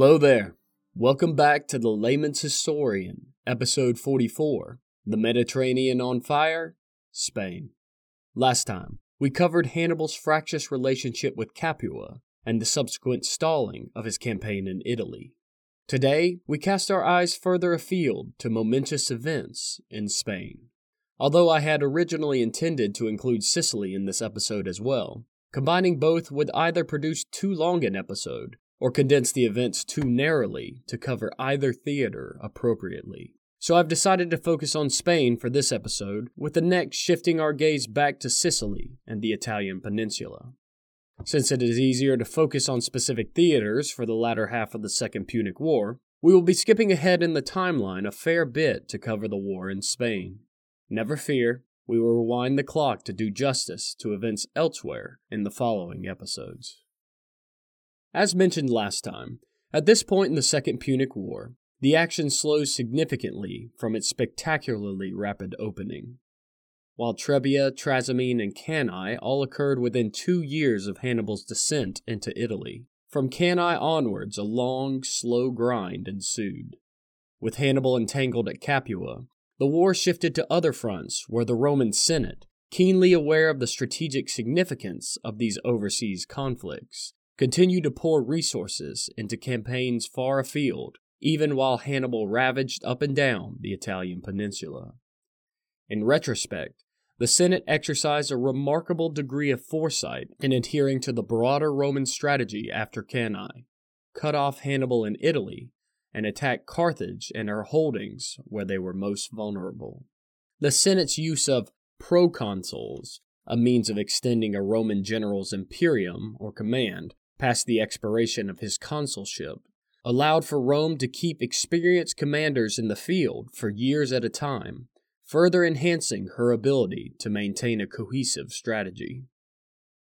Hello there. Welcome back to The Layman's Historian, Episode 44 The Mediterranean on Fire, Spain. Last time, we covered Hannibal's fractious relationship with Capua and the subsequent stalling of his campaign in Italy. Today, we cast our eyes further afield to momentous events in Spain. Although I had originally intended to include Sicily in this episode as well, combining both would either produce too long an episode or condense the events too narrowly to cover either theater appropriately. So I've decided to focus on Spain for this episode, with the next shifting our gaze back to Sicily and the Italian peninsula. Since it is easier to focus on specific theaters for the latter half of the Second Punic War, we will be skipping ahead in the timeline a fair bit to cover the war in Spain. Never fear, we will rewind the clock to do justice to events elsewhere in the following episodes. As mentioned last time, at this point in the Second Punic War, the action slows significantly from its spectacularly rapid opening. While Trebia, Trasimene, and Cannae all occurred within two years of Hannibal's descent into Italy, from Cannae onwards a long, slow grind ensued. With Hannibal entangled at Capua, the war shifted to other fronts where the Roman Senate, keenly aware of the strategic significance of these overseas conflicts, continued to pour resources into campaigns far afield, even while Hannibal ravaged up and down the Italian peninsula. In retrospect, the Senate exercised a remarkable degree of foresight in adhering to the broader Roman strategy after Cannae cut off Hannibal in Italy and attack Carthage and her holdings where they were most vulnerable. The Senate's use of proconsuls, a means of extending a Roman general's imperium or command, past the expiration of his consulship, allowed for Rome to keep experienced commanders in the field for years at a time, further enhancing her ability to maintain a cohesive strategy.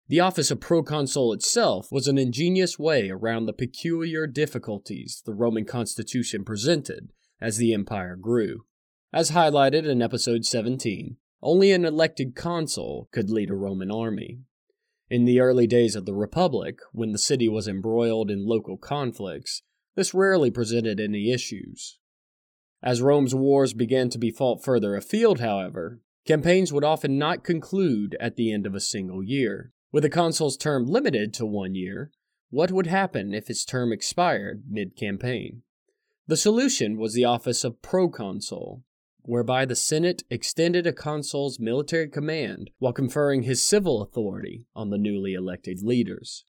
The office of proconsul itself was an ingenious way around the peculiar difficulties the Roman constitution presented as the empire grew. As highlighted in episode 17, only an elected consul could lead a Roman army. In the early days of the Republic, when the city was embroiled in local conflicts, this rarely presented any issues. As Rome's wars began to be fought further afield, however, campaigns would often not conclude at the end of a single year. With a consul's term limited to one year, what would happen if his term expired mid campaign? The solution was the office of proconsul, whereby the Senate extended a consul's military command while conferring his civil authority on the newly elected leaders.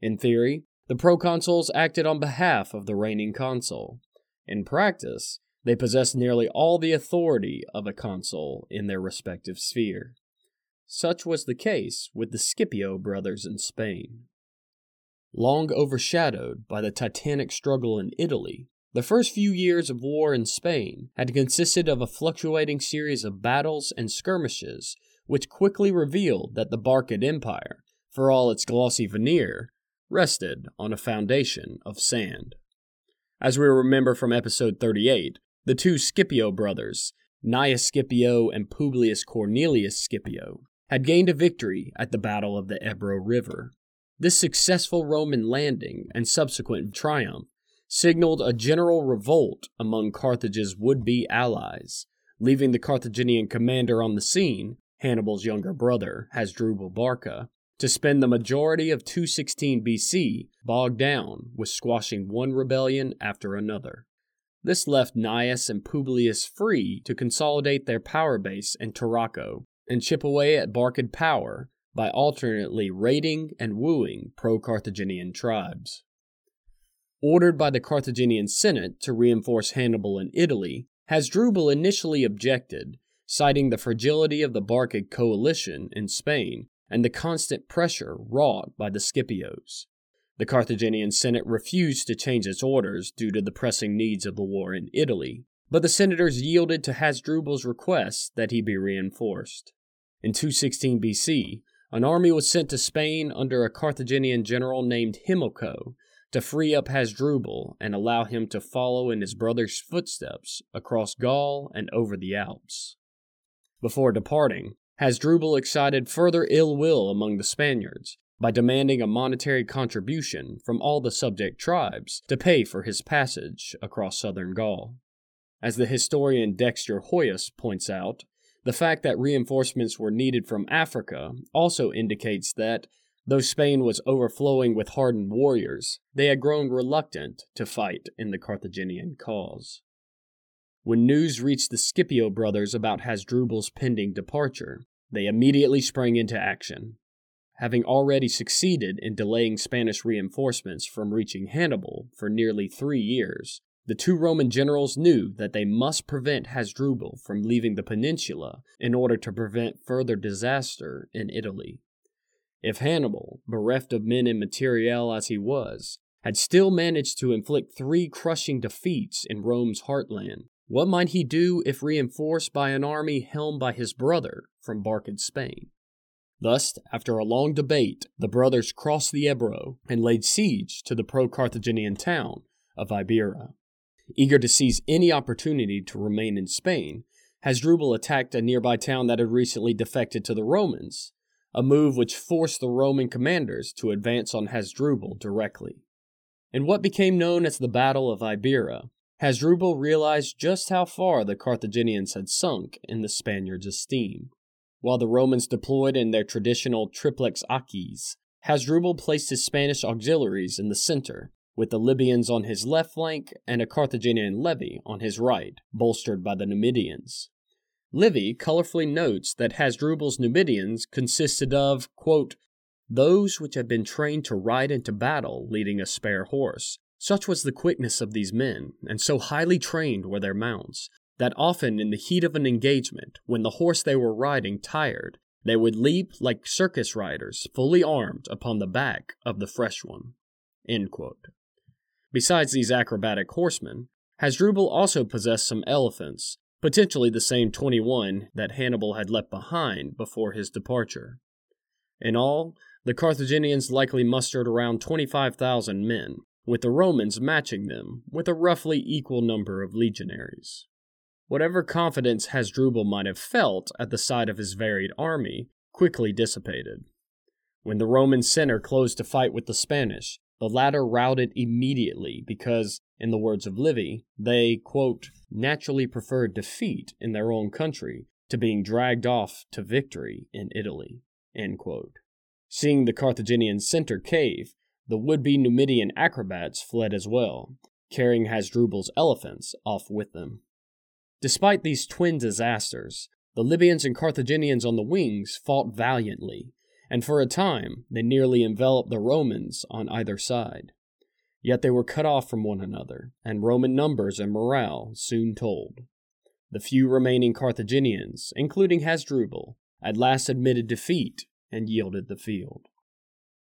In theory, the proconsuls acted on behalf of the reigning consul. In practice, they possessed nearly all the authority of a consul in their respective sphere. Such was the case with the Scipio brothers in Spain. Long overshadowed by the titanic struggle in Italy, the first few years of war in Spain had consisted of a fluctuating series of battles and skirmishes, which quickly revealed that the Barcid Empire, for all its glossy veneer, rested on a foundation of sand. As we remember from episode 38, the two Scipio brothers, Gnaeus Scipio and Publius Cornelius Scipio, had gained a victory at the Battle of the Ebro River. This successful Roman landing and subsequent triumph signaled a general revolt among Carthage's would be allies, leaving the Carthaginian commander on the scene, Hannibal's younger brother, Hasdrubal Barca, to spend the majority of 216 BC bogged down with squashing one rebellion after another. This left Gnaeus and Publius free to consolidate their power base in Tarraco and chip away at Barcid power by alternately raiding and wooing pro Carthaginian tribes. Ordered by the Carthaginian Senate to reinforce Hannibal in Italy, Hasdrubal initially objected, citing the fragility of the Barcid coalition in Spain and the constant pressure wrought by the Scipios. The Carthaginian Senate refused to change its orders due to the pressing needs of the war in Italy, but the senators yielded to Hasdrubal's request that he be reinforced. In 216 BC, an army was sent to Spain under a Carthaginian general named Himilco to free up Hasdrubal and allow him to follow in his brother's footsteps across Gaul and over the Alps. Before departing, Hasdrubal excited further ill will among the Spaniards by demanding a monetary contribution from all the subject tribes to pay for his passage across southern Gaul. As the historian Dexter Hoyos points out, the fact that reinforcements were needed from Africa also indicates that, though Spain was overflowing with hardened warriors, they had grown reluctant to fight in the Carthaginian cause. When news reached the Scipio brothers about Hasdrubal's pending departure, they immediately sprang into action. Having already succeeded in delaying Spanish reinforcements from reaching Hannibal for nearly three years, the two Roman generals knew that they must prevent Hasdrubal from leaving the peninsula in order to prevent further disaster in Italy. If Hannibal, bereft of men and materiel as he was, had still managed to inflict three crushing defeats in Rome's heartland, what might he do if reinforced by an army helmed by his brother from Barcid Spain? Thus, after a long debate, the brothers crossed the Ebro and laid siege to the pro Carthaginian town of Ibera. Eager to seize any opportunity to remain in Spain, Hasdrubal attacked a nearby town that had recently defected to the Romans, a move which forced the Roman commanders to advance on Hasdrubal directly. In what became known as the Battle of Ibera, Hasdrubal realized just how far the Carthaginians had sunk in the Spaniards' esteem. While the Romans deployed in their traditional triplex acies, Hasdrubal placed his Spanish auxiliaries in the center, with the Libyans on his left flank and a Carthaginian levy on his right, bolstered by the Numidians. Livy colorfully notes that Hasdrubal's Numidians consisted of, quote, those which had been trained to ride into battle leading a spare horse, such was the quickness of these men, and so highly trained were their mounts, that often in the heat of an engagement, when the horse they were riding tired, they would leap like circus riders, fully armed, upon the back of the fresh one. Besides these acrobatic horsemen, Hasdrubal also possessed some elephants, potentially the same 21 that Hannibal had left behind before his departure. In all, the Carthaginians likely mustered around 25,000 men, with the Romans matching them with a roughly equal number of legionaries. Whatever confidence Hasdrubal might have felt at the sight of his varied army quickly dissipated. When the Roman center closed to fight with the Spanish, the latter routed immediately because, in the words of Livy, they, quote, naturally preferred defeat in their own country to being dragged off to victory in Italy. Seeing the Carthaginian center cave, the would be Numidian acrobats fled as well, carrying Hasdrubal's elephants off with them. Despite these twin disasters, the Libyans and Carthaginians on the wings fought valiantly, and for a time they nearly enveloped the Romans on either side. Yet they were cut off from one another, and Roman numbers and morale soon told. The few remaining Carthaginians, including Hasdrubal, at last admitted defeat and yielded the field.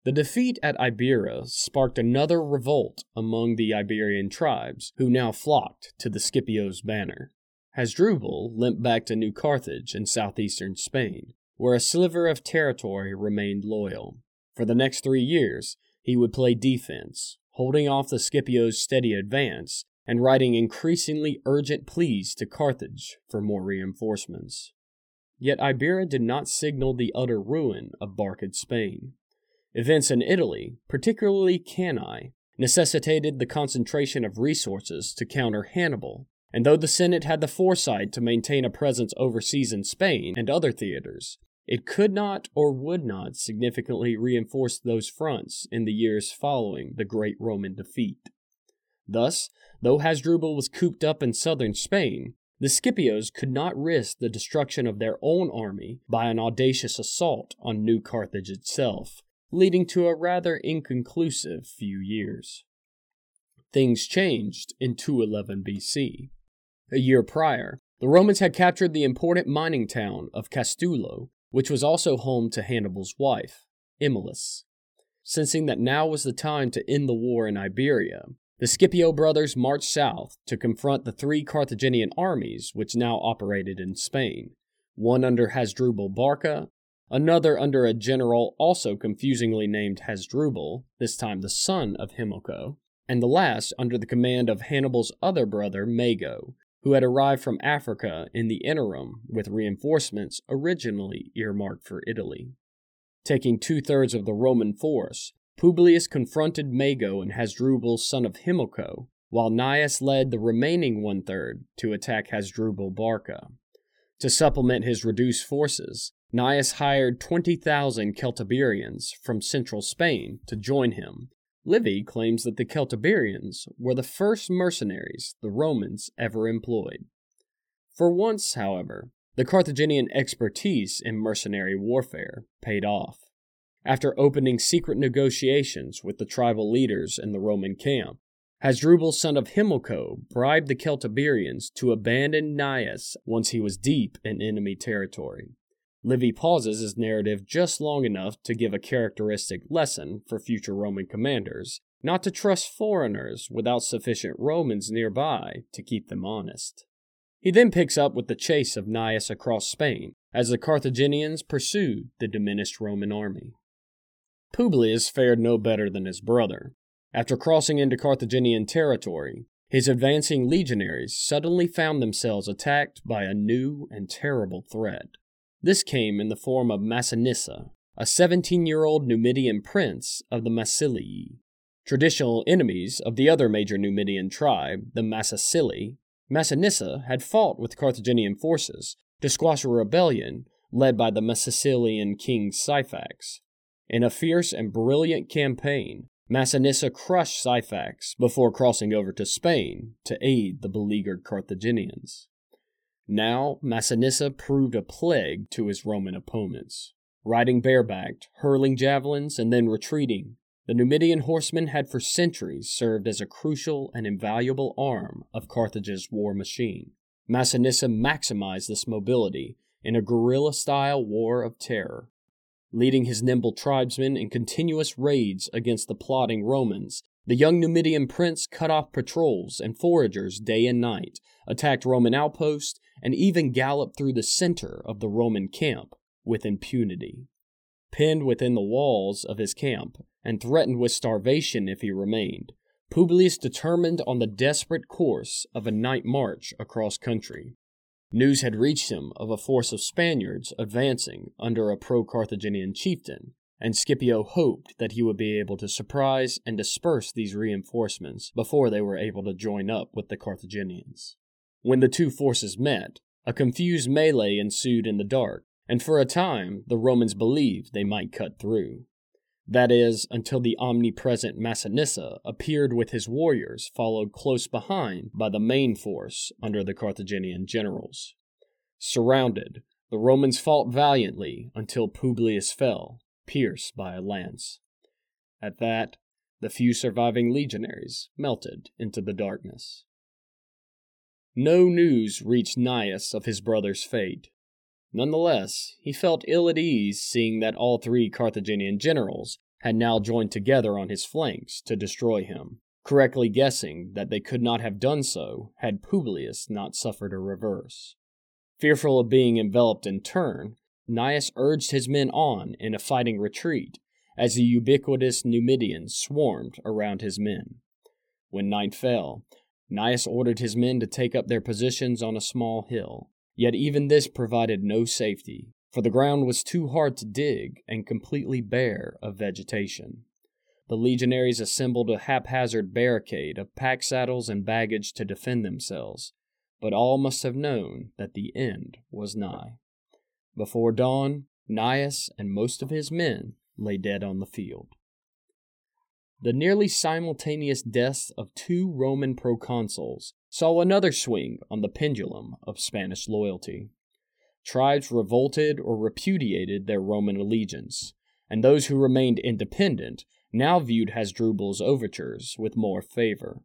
The defeat at Ibera sparked another revolt among the Iberian tribes, who now flocked to the Scipio's banner. Hasdrubal limped back to New Carthage in southeastern Spain, where a sliver of territory remained loyal. For the next three years, he would play defense, holding off the Scipio's steady advance and writing increasingly urgent pleas to Carthage for more reinforcements. Yet Ibera did not signal the utter ruin of Barcid Spain. Events in Italy, particularly Cannae, necessitated the concentration of resources to counter Hannibal, and though the Senate had the foresight to maintain a presence overseas in Spain and other theaters, it could not or would not significantly reinforce those fronts in the years following the great Roman defeat. Thus, though Hasdrubal was cooped up in southern Spain, the Scipios could not risk the destruction of their own army by an audacious assault on New Carthage itself, leading to a rather inconclusive few years. Things changed in 211 BC. A year prior, the Romans had captured the important mining town of Castulo, which was also home to Hannibal's wife, Imelus. Sensing that now was the time to end the war in Iberia, the Scipio brothers marched south to confront the three Carthaginian armies which now operated in Spain, one under Hasdrubal Barca, another under a general also confusingly named Hasdrubal, this time the son of Himilco, and the last under the command of Hannibal's other brother Mago, who had arrived from Africa in the interim with reinforcements originally earmarked for Italy. Taking two thirds of the Roman force, Publius confronted Mago and Hasdrubal, son of Himilco, while Gnaeus led the remaining one third to attack Hasdrubal Barca. To supplement his reduced forces, Gnaeus hired 20,000 Celtiberians from central Spain to join him. Livy claims that the Celtiberians were the first mercenaries the Romans ever employed. For once, however, the Carthaginian expertise in mercenary warfare paid off. After opening secret negotiations with the tribal leaders in the Roman camp, Hasdrubal, son of Himilco, bribed the Celtiberians to abandon Gnaeus once he was deep in enemy territory. Livy pauses his narrative just long enough to give a characteristic lesson for future Roman commanders not to trust foreigners without sufficient Romans nearby to keep them honest. He then picks up with the chase of Gnaeus across Spain as the Carthaginians pursued the diminished Roman army. Publius fared no better than his brother. After crossing into Carthaginian territory, his advancing legionaries suddenly found themselves attacked by a new and terrible threat. This came in the form of Massinissa, a 17 year old Numidian prince of the Massiliae. Traditional enemies of the other major Numidian tribe, the Massicili, Massinissa had fought with Carthaginian forces to squash a rebellion led by the Massicilian king Syphax. In a fierce and brilliant campaign, Massinissa crushed Syphax before crossing over to Spain to aid the beleaguered Carthaginians. Now, Massinissa proved a plague to his Roman opponents. Riding barebacked, hurling javelins, and then retreating, the Numidian horsemen had for centuries served as a crucial and invaluable arm of Carthage's war machine. Massinissa maximized this mobility in a guerrilla style war of terror. Leading his nimble tribesmen in continuous raids against the plotting Romans, the young Numidian prince cut off patrols and foragers day and night, attacked Roman outposts, and even galloped through the center of the Roman camp with impunity. Pinned within the walls of his camp and threatened with starvation if he remained, Publius determined on the desperate course of a night march across country. News had reached him of a force of Spaniards advancing under a pro Carthaginian chieftain, and Scipio hoped that he would be able to surprise and disperse these reinforcements before they were able to join up with the Carthaginians. When the two forces met, a confused melee ensued in the dark, and for a time the Romans believed they might cut through. That is, until the omnipresent Massinissa appeared with his warriors, followed close behind by the main force under the Carthaginian generals. Surrounded, the Romans fought valiantly until Publius fell, pierced by a lance. At that, the few surviving legionaries melted into the darkness. No news reached Gnaeus of his brother's fate, Nonetheless, he felt ill at ease seeing that all three Carthaginian generals had now joined together on his flanks to destroy him, correctly guessing that they could not have done so had Publius not suffered a reverse. Fearful of being enveloped in turn, Gnaeus urged his men on in a fighting retreat as the ubiquitous Numidians swarmed around his men. When night fell, Gnaeus ordered his men to take up their positions on a small hill. Yet even this provided no safety, for the ground was too hard to dig and completely bare of vegetation. The legionaries assembled a haphazard barricade of pack saddles and baggage to defend themselves, but all must have known that the end was nigh. Before dawn, Gnaeus and most of his men lay dead on the field. The nearly simultaneous deaths of two Roman proconsuls saw another swing on the pendulum of Spanish loyalty. Tribes revolted or repudiated their Roman allegiance, and those who remained independent now viewed Hasdrubal's overtures with more favor.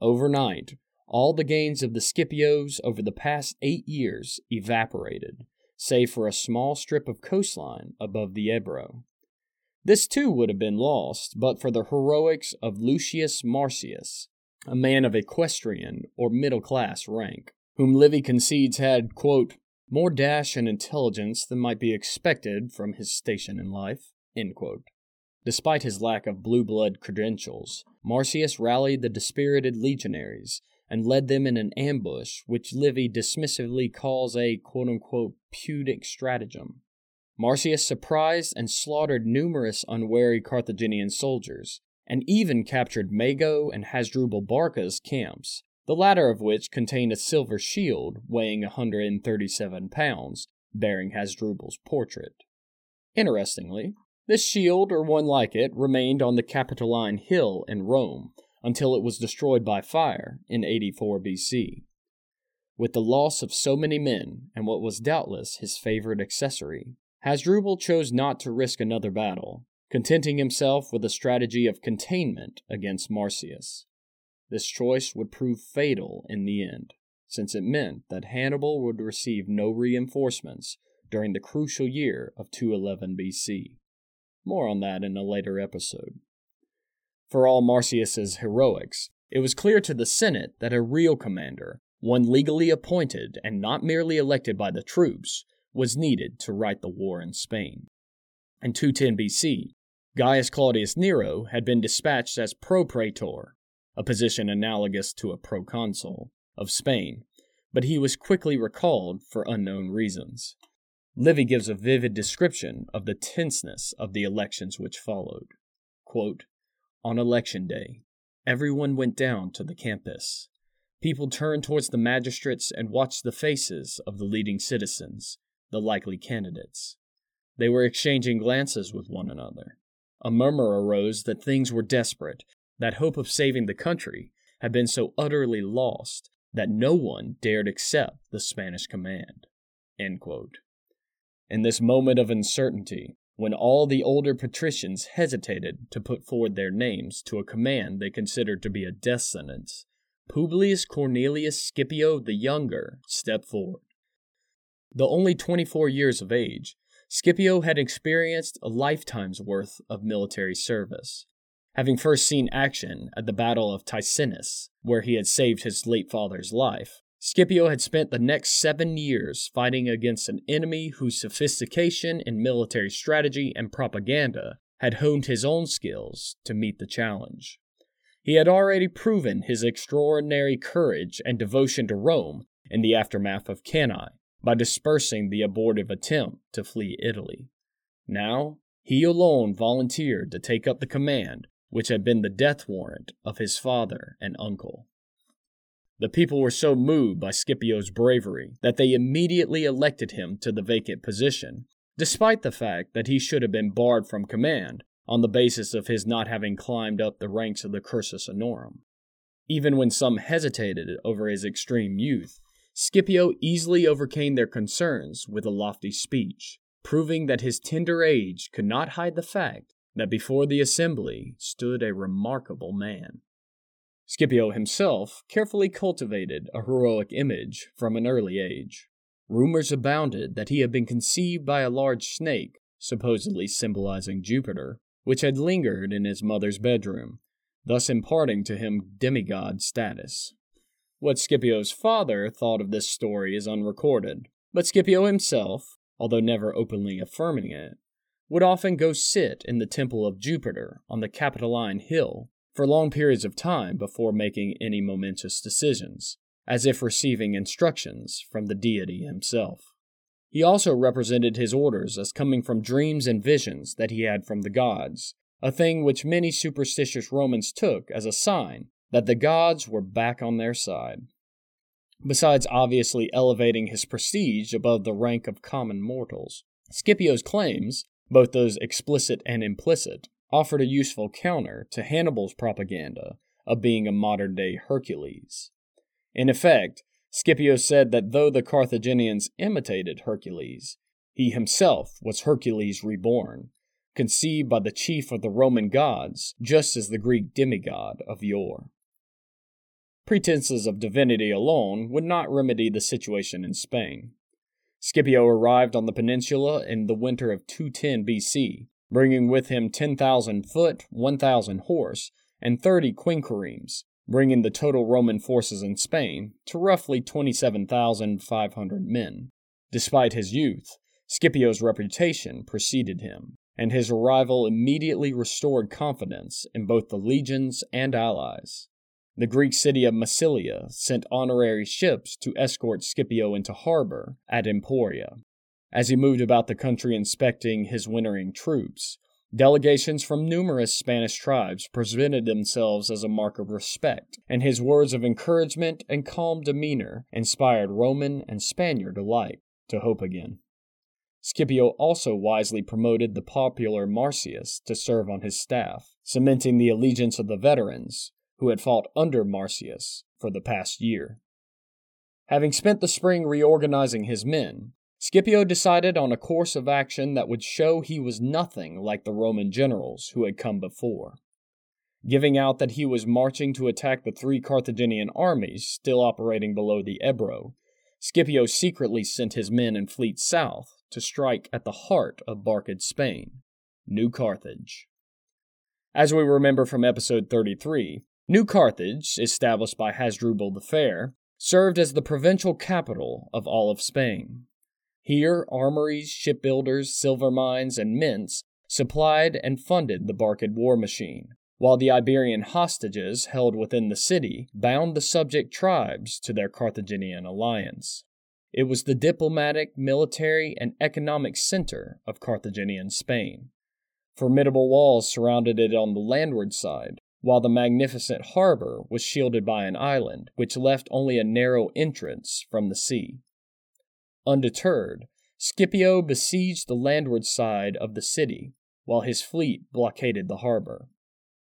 Overnight, all the gains of the Scipios over the past eight years evaporated, save for a small strip of coastline above the Ebro. This too would have been lost but for the heroics of Lucius Marcius, a man of equestrian or middle class rank, whom Livy concedes had, quote, more dash and intelligence than might be expected from his station in life. Despite his lack of blue blood credentials, Marcius rallied the dispirited legionaries and led them in an ambush which Livy dismissively calls a quote unquote stratagem. Marcius surprised and slaughtered numerous unwary Carthaginian soldiers, and even captured Mago and Hasdrubal Barca's camps, the latter of which contained a silver shield weighing 137 pounds, bearing Hasdrubal's portrait. Interestingly, this shield, or one like it, remained on the Capitoline Hill in Rome until it was destroyed by fire in 84 BC. With the loss of so many men, and what was doubtless his favorite accessory, Hasdrubal chose not to risk another battle, contenting himself with a strategy of containment against Marcius. This choice would prove fatal in the end, since it meant that Hannibal would receive no reinforcements during the crucial year of 211 BC. More on that in a later episode. For all Marcius's heroics, it was clear to the Senate that a real commander, one legally appointed and not merely elected by the troops, was needed to right the war in Spain. In 210 BC, Gaius Claudius Nero had been dispatched as propraetor, a position analogous to a proconsul, of Spain, but he was quickly recalled for unknown reasons. Livy gives a vivid description of the tenseness of the elections which followed. Quote, On election day, everyone went down to the campus. People turned towards the magistrates and watched the faces of the leading citizens, the likely candidates. They were exchanging glances with one another. A murmur arose that things were desperate, that hope of saving the country had been so utterly lost that no one dared accept the Spanish command. In this moment of uncertainty, when all the older patricians hesitated to put forward their names to a command they considered to be a death sentence, Publius Cornelius Scipio the Younger stepped forward. Though only 24 years of age, Scipio had experienced a lifetime's worth of military service. Having first seen action at the Battle of Ticinus, where he had saved his late father's life, Scipio had spent the next seven years fighting against an enemy whose sophistication in military strategy and propaganda had honed his own skills to meet the challenge. He had already proven his extraordinary courage and devotion to Rome in the aftermath of Cannae by dispersing the abortive attempt to flee Italy. Now, he alone volunteered to take up the command which had been the death warrant of his father and uncle. The people were so moved by Scipio's bravery that they immediately elected him to the vacant position, despite the fact that he should have been barred from command on the basis of his not having climbed up the ranks of the Cursus Honorum. Even when some hesitated over his extreme youth, Scipio easily overcame their concerns with a lofty speech, proving that his tender age could not hide the fact that before the assembly stood a remarkable man. Scipio himself carefully cultivated a heroic image from an early age. Rumors abounded that he had been conceived by a large snake, supposedly symbolizing Jupiter, which had lingered in his mother's bedroom, thus imparting to him demigod status. What Scipio's father thought of this story is unrecorded, but Scipio himself, although never openly affirming it, would often go sit in the temple of Jupiter on the Capitoline Hill for long periods of time before making any momentous decisions, as if receiving instructions from the deity himself. He also represented his orders as coming from dreams and visions that he had from the gods, a thing which many superstitious Romans took as a sign that the gods were back on their side. Besides obviously elevating his prestige above the rank of common mortals, Scipio's claims both those explicit and implicit, offered a useful counter to Hannibal's propaganda of being a modern day Hercules. In effect, Scipio said that though the Carthaginians imitated Hercules, he himself was Hercules reborn, conceived by the chief of the Roman gods, just as the Greek demigod of yore. Pretenses of divinity alone would not remedy the situation in Spain. Scipio arrived on the peninsula in the winter of 210 BC, bringing with him 10,000 foot, 1,000 horse, and 30 quinqueremes, bringing the total Roman forces in Spain to roughly 27,500 men. Despite his youth, Scipio's reputation preceded him, and his arrival immediately restored confidence in both the legions and allies. The Greek city of Massilia sent honorary ships to escort Scipio into harbor at Emporia. As he moved about the country inspecting his wintering troops, delegations from numerous Spanish tribes presented themselves as a mark of respect, and his words of encouragement and calm demeanor inspired Roman and Spaniard alike to hope again. Scipio also wisely promoted the popular Marcius to serve on his staff, cementing the allegiance of the veterans who had fought under Marcius for the past year. Having spent the spring reorganizing his men, Scipio decided on a course of action that would show he was nothing like the Roman generals who had come before. Giving out that he was marching to attack the three Carthaginian armies still operating below the Ebro, Scipio secretly sent his men and fleet south to strike at the heart of Barcid Spain, New Carthage. As we remember from episode 33, New Carthage, established by Hasdrubal the Fair, served as the provincial capital of all of Spain. Here, armories, shipbuilders, silver mines, and mints supplied and funded the Barcid war machine, while the Iberian hostages held within the city bound the subject tribes to their Carthaginian alliance. It was the diplomatic, military, and economic center of Carthaginian Spain. Formidable walls surrounded it on the landward side, while the magnificent harbor was shielded by an island which left only a narrow entrance from the sea. Undeterred, Scipio besieged the landward side of the city, while his fleet blockaded the harbor.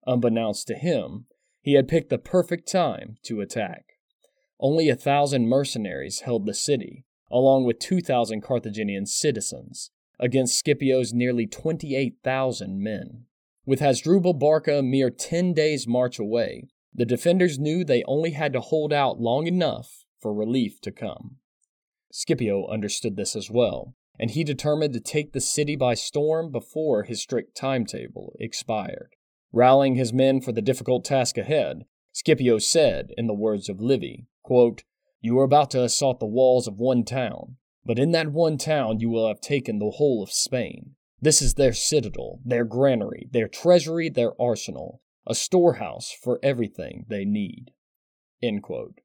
Unbeknownst to him, he had picked the perfect time to attack. Only a thousand mercenaries held the city, along with 2,000 Carthaginian citizens, against Scipio's nearly 28,000 men. With Hasdrubal Barca mere 10 days' march away, the defenders knew they only had to hold out long enough for relief to come. Scipio understood this as well, and he determined to take the city by storm before his strict timetable expired. Rallying his men for the difficult task ahead, Scipio said, in the words of Livy, quote, You are about to assault the walls of one town, but in that one town you will have taken the whole of Spain. This is their citadel, their granary, their treasury, their arsenal, a storehouse for everything they need. End quote.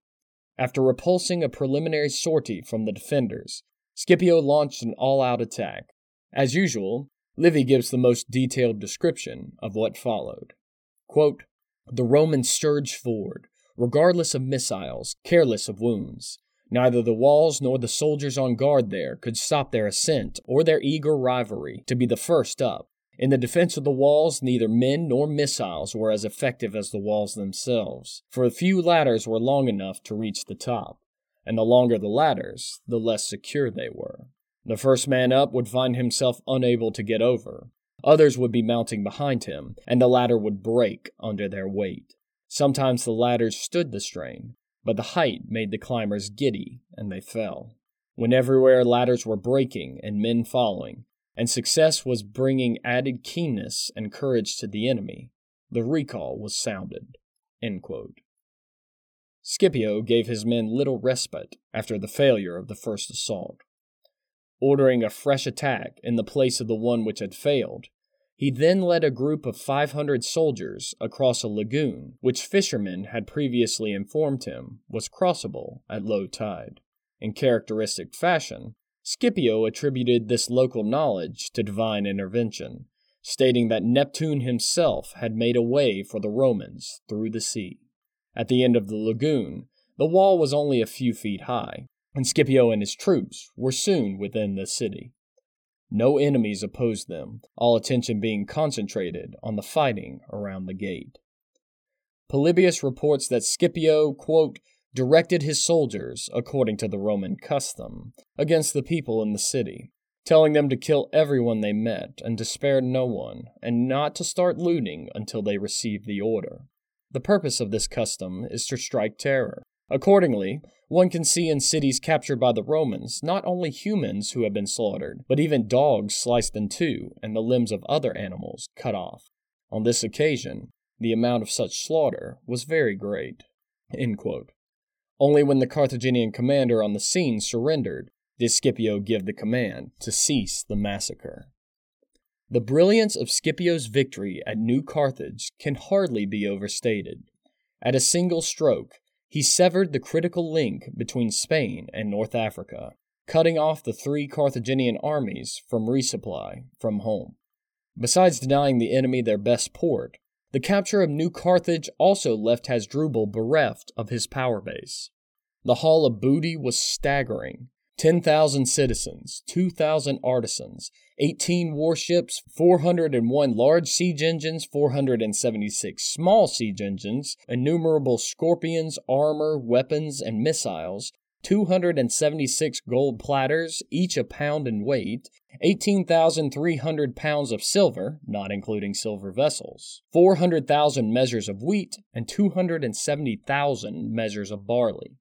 After repulsing a preliminary sortie from the defenders, Scipio launched an all out attack. As usual, Livy gives the most detailed description of what followed. Quote, the Romans surged forward, regardless of missiles, careless of wounds. Neither the walls nor the soldiers on guard there could stop their ascent or their eager rivalry to be the first up. In the defense of the walls, neither men nor missiles were as effective as the walls themselves, for the few ladders were long enough to reach the top, and the longer the ladders, the less secure they were. The first man up would find himself unable to get over. Others would be mounting behind him, and the ladder would break under their weight. Sometimes the ladders stood the strain, but the height made the climbers giddy, and they fell. When everywhere ladders were breaking and men falling, and success was bringing added keenness and courage to the enemy, the recall was sounded. Scipio gave his men little respite after the failure of the first assault. Ordering a fresh attack in the place of the one which had failed, he then led a group of 500 soldiers across a lagoon, which fishermen had previously informed him was crossable at low tide. In characteristic fashion, Scipio attributed this local knowledge to divine intervention, stating that Neptune himself had made a way for the Romans through the sea. At the end of the lagoon, the wall was only a few feet high, and Scipio and his troops were soon within the city. No enemies opposed them, all attention being concentrated on the fighting around the gate. Polybius reports that Scipio, quote, directed his soldiers, according to the Roman custom, against the people in the city, telling them to kill everyone they met and to spare no one, and not to start looting until they received the order. The purpose of this custom is to strike terror. Accordingly, one can see in cities captured by the Romans not only humans who have been slaughtered, but even dogs sliced in two and the limbs of other animals cut off. On this occasion, the amount of such slaughter was very great. Only when the Carthaginian commander on the scene surrendered did Scipio give the command to cease the massacre. The brilliance of Scipio's victory at New Carthage can hardly be overstated. At a single stroke, he severed the critical link between Spain and North Africa, cutting off the three Carthaginian armies from resupply from home. Besides denying the enemy their best port, the capture of New Carthage also left Hasdrubal bereft of his power base. The haul of booty was staggering 10,000 citizens, 2,000 artisans, 18 warships, 401 large siege engines, 476 small siege engines, innumerable scorpions, armor, weapons, and missiles, 276 gold platters, each a pound in weight, 18,300 pounds of silver, not including silver vessels, 400,000 measures of wheat, and 270,000 measures of barley.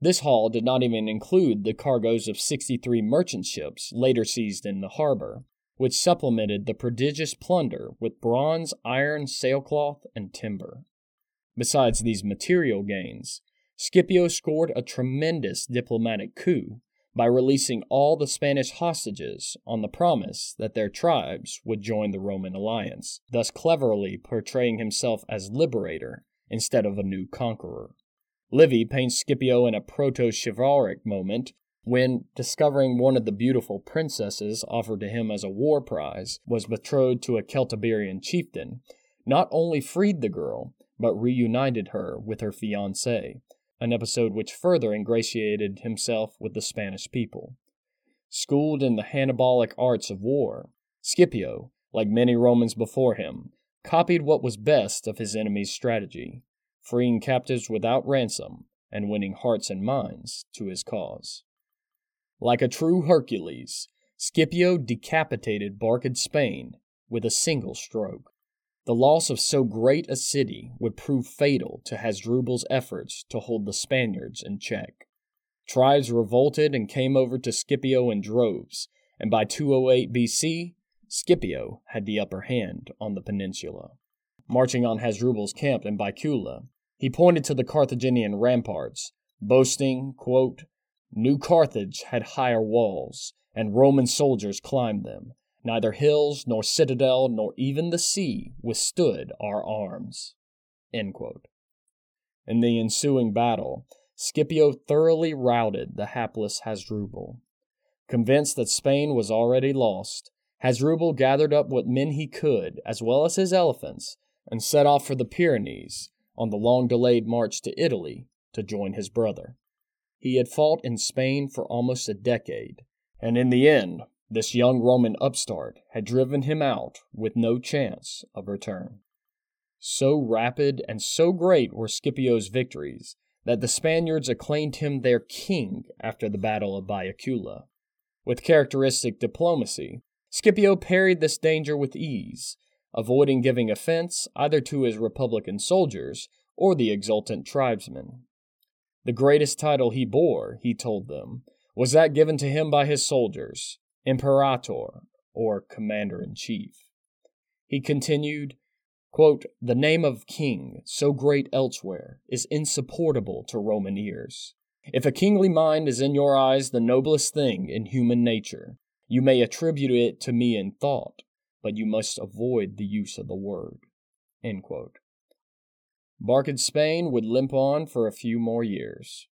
This haul did not even include the cargoes of 63 merchant ships later seized in the harbor, which supplemented the prodigious plunder with bronze, iron, sailcloth, and timber. Besides these material gains, Scipio scored a tremendous diplomatic coup by releasing all the Spanish hostages on the promise that their tribes would join the Roman alliance, thus cleverly portraying himself as liberator instead of a new conqueror. Livy paints Scipio in a proto chivalric moment when, discovering one of the beautiful princesses offered to him as a war prize was betrothed to a Celtiberian chieftain, not only freed the girl, but reunited her with her fiancé, an episode which further ingratiated himself with the Spanish people. Schooled in the Hannibalic arts of war, Scipio, like many Romans before him, copied what was best of his enemy's strategy, freeing captives without ransom and winning hearts and minds to his cause. Like a true Hercules, Scipio decapitated Barcid Spain with a single stroke. The loss of so great a city would prove fatal to Hasdrubal's efforts to hold the Spaniards in check. Tribes revolted and came over to Scipio in droves, and by 208 BC, Scipio had the upper hand on the peninsula. Marching on Hasdrubal's camp in Baecula, he pointed to the Carthaginian ramparts, boasting, quote, New Carthage had higher walls, and Roman soldiers climbed them, Neither hills, nor citadel, nor even the sea withstood our arms. In the ensuing battle, Scipio thoroughly routed the hapless Hasdrubal. Convinced that Spain was already lost, Hasdrubal gathered up what men he could, as well as his elephants, and set off for the Pyrenees on the long delayed march to Italy to join his brother. He had fought in Spain for almost a decade, and in the end this young Roman upstart had driven him out with no chance of return. So rapid and so great were Scipio's victories that the Spaniards acclaimed him their king after the Battle of Baecula. With characteristic diplomacy, Scipio parried this danger with ease, avoiding giving offense either to his Republican soldiers or the exultant tribesmen. The greatest title he bore, he told them, was that given to him by his soldiers, imperator, or commander in chief. He continued, quote, The name of king, so great elsewhere, is insupportable to Roman ears. If a kingly mind is in your eyes the noblest thing in human nature, you may attribute it to me in thought, but you must avoid the use of the word. Barcid Spain would limp on for a few more years.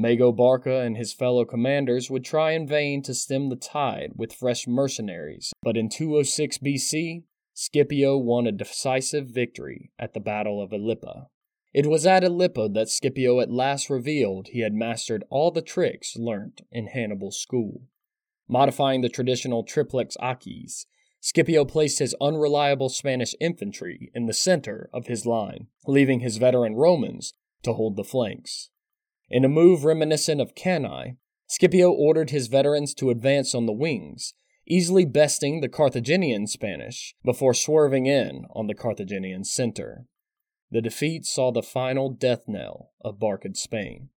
Mago Barca and his fellow commanders would try in vain to stem the tide with fresh mercenaries, but in 206 BC, Scipio won a decisive victory at the Battle of Ilipa. It was at Ilipa that Scipio at last revealed he had mastered all the tricks learnt in Hannibal's school. Modifying the traditional triplex acies, Scipio placed his unreliable Spanish infantry in the center of his line, leaving his veteran Romans to hold the flanks. In a move reminiscent of Cannae, Scipio ordered his veterans to advance on the wings, easily besting the Carthaginian Spanish before swerving in on the Carthaginian center. The defeat saw the final death knell of Barcid Spain.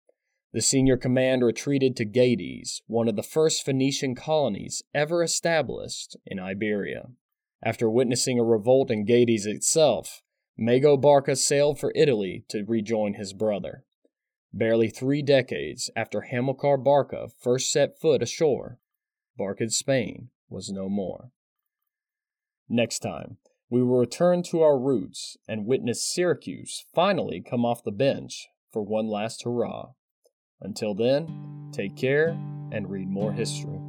The senior command retreated to Gades, one of the first Phoenician colonies ever established in Iberia. After witnessing a revolt in Gades itself, Mago Barca sailed for Italy to rejoin his brother. Barely three decades after Hamilcar Barca first set foot ashore, Barcid Spain was no more. Next time, we will return to our roots and witness Syracuse finally come off the bench for one last hurrah. Until then, take care and read more history.